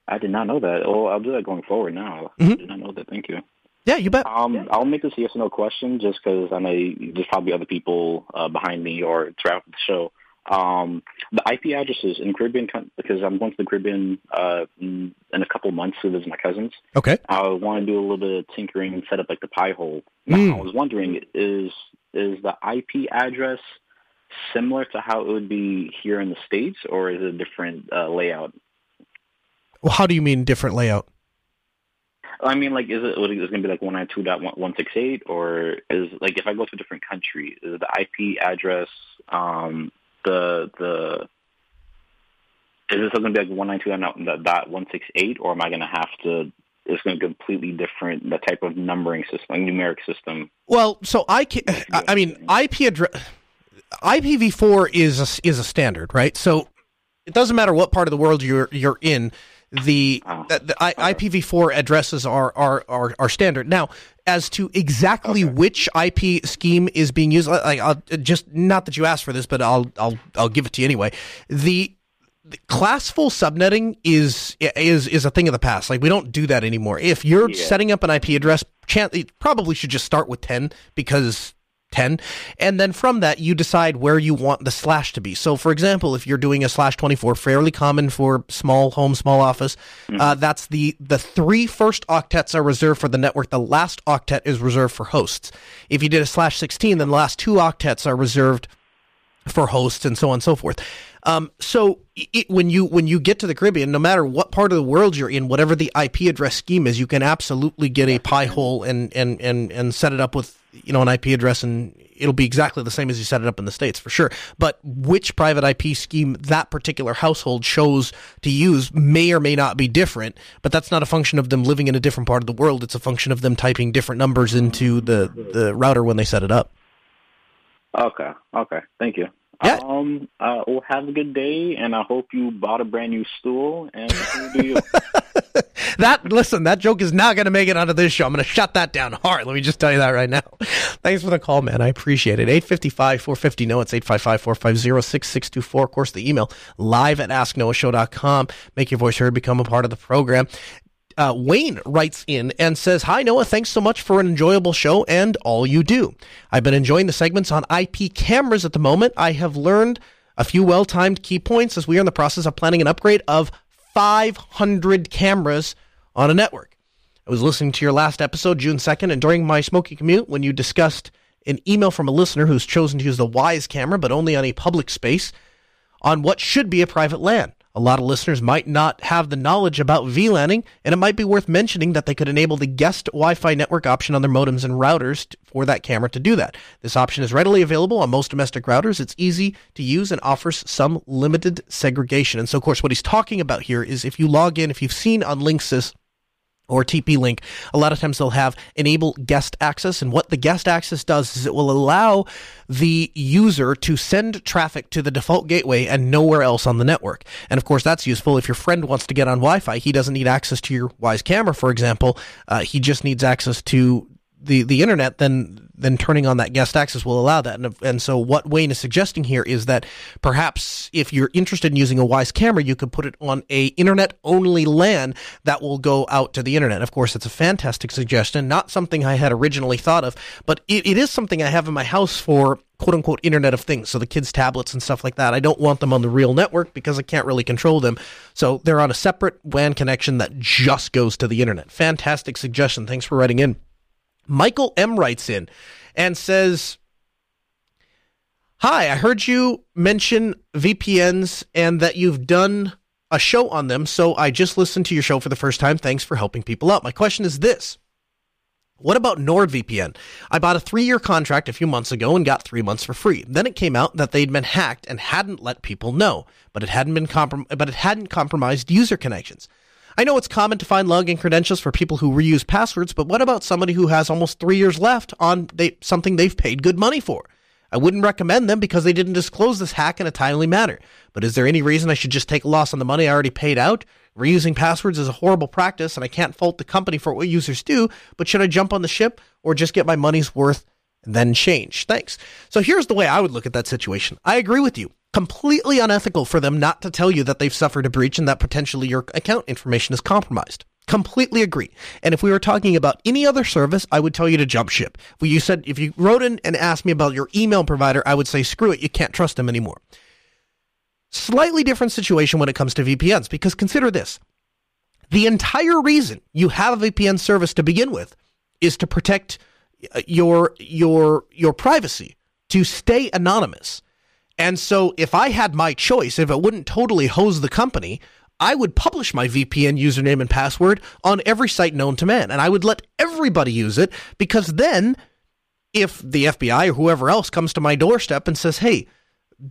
Speaker 5: I did not know that. Oh, I'll do that going forward now.
Speaker 1: Mhm.
Speaker 5: I did not know that. Thank you.
Speaker 1: Yeah, you bet.
Speaker 5: Um, I'll make this a yes or no question just because I know there's probably other people uh, behind me or throughout the show. Um, the IP addresses in Caribbean, because I'm going to the Caribbean uh, in a couple months to visit my cousins.
Speaker 1: Okay.
Speaker 5: I want to do a little bit of tinkering and set up like the Pi hole. Now,
Speaker 1: Mm.
Speaker 5: I was wondering, is is the IP address similar to how it would be here in the states, or is it a different uh, layout?
Speaker 1: Well, how do you mean different layout?
Speaker 5: I mean, like, is it is it going to be like one nine two dot one six eight, or is like if I go to a different country, is the IP address um, the the is this going to be like one nine two dot one six eight, or am I going to have to? It's going to be completely different the type of numbering system, like numeric system.
Speaker 1: Well, so I can, I I mean IP address IPv4 is a, is a standard, right? So it doesn't matter what part of the world you're you're in. The,
Speaker 5: Oh,
Speaker 1: the, the I, IPv4 addresses are, are are are standard. Now, as to exactly which IP scheme is being used, like I'll, just not that you asked for this, but I'll I'll I'll give it to you anyway. The classful subnetting is is is a thing of the past. Like we don't do that anymore. If you're
Speaker 5: Yeah.
Speaker 1: setting up an IP address, it probably should just start with ten because ten, and then from that you decide where you want the slash to be. So, for example, if you're doing a slash twenty four, fairly common for small home, small office, uh, that's the the three first octets are reserved for the network. The last octet is reserved for hosts. If you did a slash sixteen, then the last two octets are reserved for hosts and so on and so forth. Um, so it, when you when you get to the Caribbean, no matter what part of the world you're in, whatever the IP address scheme is, you can absolutely get a pi hole and and and and set it up with you know an IP address, and it'll be exactly the same as you set it up in the states for sure. But which private IP scheme that particular household chose to use may or may not be different. But that's not a function of them living in a different part of the world. It's a function of them typing different numbers into the the router when they set it up.
Speaker 5: Okay, okay, thank you.
Speaker 1: Yeah.
Speaker 5: Um, uh, well, have a good day, and I hope you bought a brand new stool. And you do you.
Speaker 1: That listen, that joke is not going to make it onto this show. I'm going to shut that down hard. Let me just tell you that right now. Thanks for the call, man. I appreciate it. 855 450 no, it's 855 450 6624. Of course, the email live at asknoahshow.com. Make your voice heard, become a part of the program. Uh, Wayne writes in and says, Hi, Noah. Thanks so much for an enjoyable show and all you do. I've been enjoying the segments on IP cameras at the moment. I have learned a few well timed key points as we are in the process of planning an upgrade of 500 cameras on a network. I was listening to your last episode, June 2nd, and during my smoky commute, when you discussed an email from a listener who's chosen to use the Wyze camera, but only on a public space, on what should be a private LAN. A lot of listeners might not have the knowledge about VLANing, and it might be worth mentioning that they could enable the guest Wi-Fi network option on their modems and routers for that camera to do that. This option is readily available on most domestic routers. It's easy to use and offers some limited segregation. And so, of course, what he's talking about here is if you log in, if you've seen on Linksys or TP Link, a lot of times they'll have enable guest access. And what the guest access does is it will allow the user to send traffic to the default gateway and nowhere else on the network. And of course, that's useful if your friend wants to get on Wi Fi. He doesn't need access to your Wyze camera, for example. Uh, he just needs access to the, the internet, then then turning on that guest access will allow that. And, and so what Wayne is suggesting here is that perhaps if you're interested in using a Wyze camera, you could put it on a internet only LAN that will go out to the internet. Of course, it's a fantastic suggestion, not something I had originally thought of, but it, it is something I have in my house for quote unquote Internet of Things. So the kids' tablets and stuff like that. I don't want them on the real network because I can't really control them. So they're on a separate WAN connection that just goes to the internet. Fantastic suggestion. Thanks for writing in. Michael M writes in and says, Hi, I heard you mention VPNs and that you've done a show on them. So I just listened to your show for the first time. Thanks for helping people out. My question is this. What about NordVPN? I bought a three year contract a few months ago and got three months for free. Then it came out that they'd been hacked and hadn't let people know, but it hadn't been comprom- but it hadn't compromised user connections. I know it's common to find login credentials for people who reuse passwords, but what about somebody who has almost three years left on they, something they've paid good money for? I wouldn't recommend them because they didn't disclose this hack in a timely manner. But is there any reason I should just take a loss on the money I already paid out? Reusing passwords is a horrible practice, and I can't fault the company for what users do, but should I jump on the ship or just get my money's worth and then change? Thanks. So here's the way I would look at that situation. I agree with you. Completely unethical for them not to tell you that they've suffered a breach and that potentially your account information is compromised. Completely agree. And if we were talking about any other service, I would tell you to jump ship. You said if you wrote in and asked me about your email provider, I would say screw it, you can't trust them anymore. Slightly different situation when it comes to VPNs because consider this. The entire reason you have a VPN service to begin with is to protect uh, your your your privacy, to stay anonymous. And so if I had my choice, if it wouldn't totally hose the company, I would publish my VPN username and password on every site known to man, and I would let everybody use it because then, if the FBI or whoever else comes to my doorstep and says, "Hey,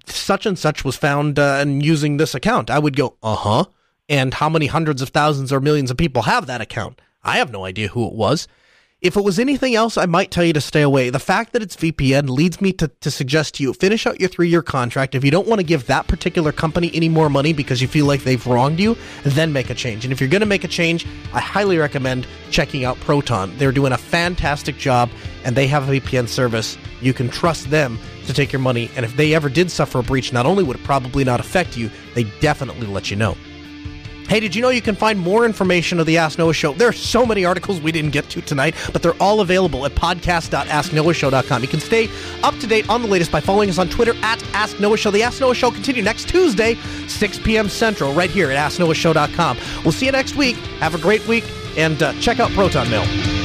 Speaker 1: such and such was found uh, and using this account," I would go, "Uh huh." And how many hundreds of thousands or millions of people have that account? I have no idea who it was. If it was anything else, I might tell you to stay away. The fact that it's VPN leads me to, to suggest to you finish out your three year contract. If you don't want to give that particular company any more money because you feel like they've wronged you, then make a change. And if you're going to make a change, I highly recommend checking out Proton. They're doing a fantastic job and they have a VPN service. You can trust them to take your money. And if they ever did suffer a breach, not only would it probably not affect you, they definitely let you know. Hey, did you know you can find more information of the Ask Noah Show? There are so many articles we didn't get to tonight, but they're all available at podcast.asknoahshow.com. You can stay up to date on the latest by following us on Twitter at Ask Noah Show. The Ask Noah Show continue next Tuesday, 6 p.m. Central, right here at asknoahshow.com. We'll see you next week. Have a great week, and uh, check out Proton Mail.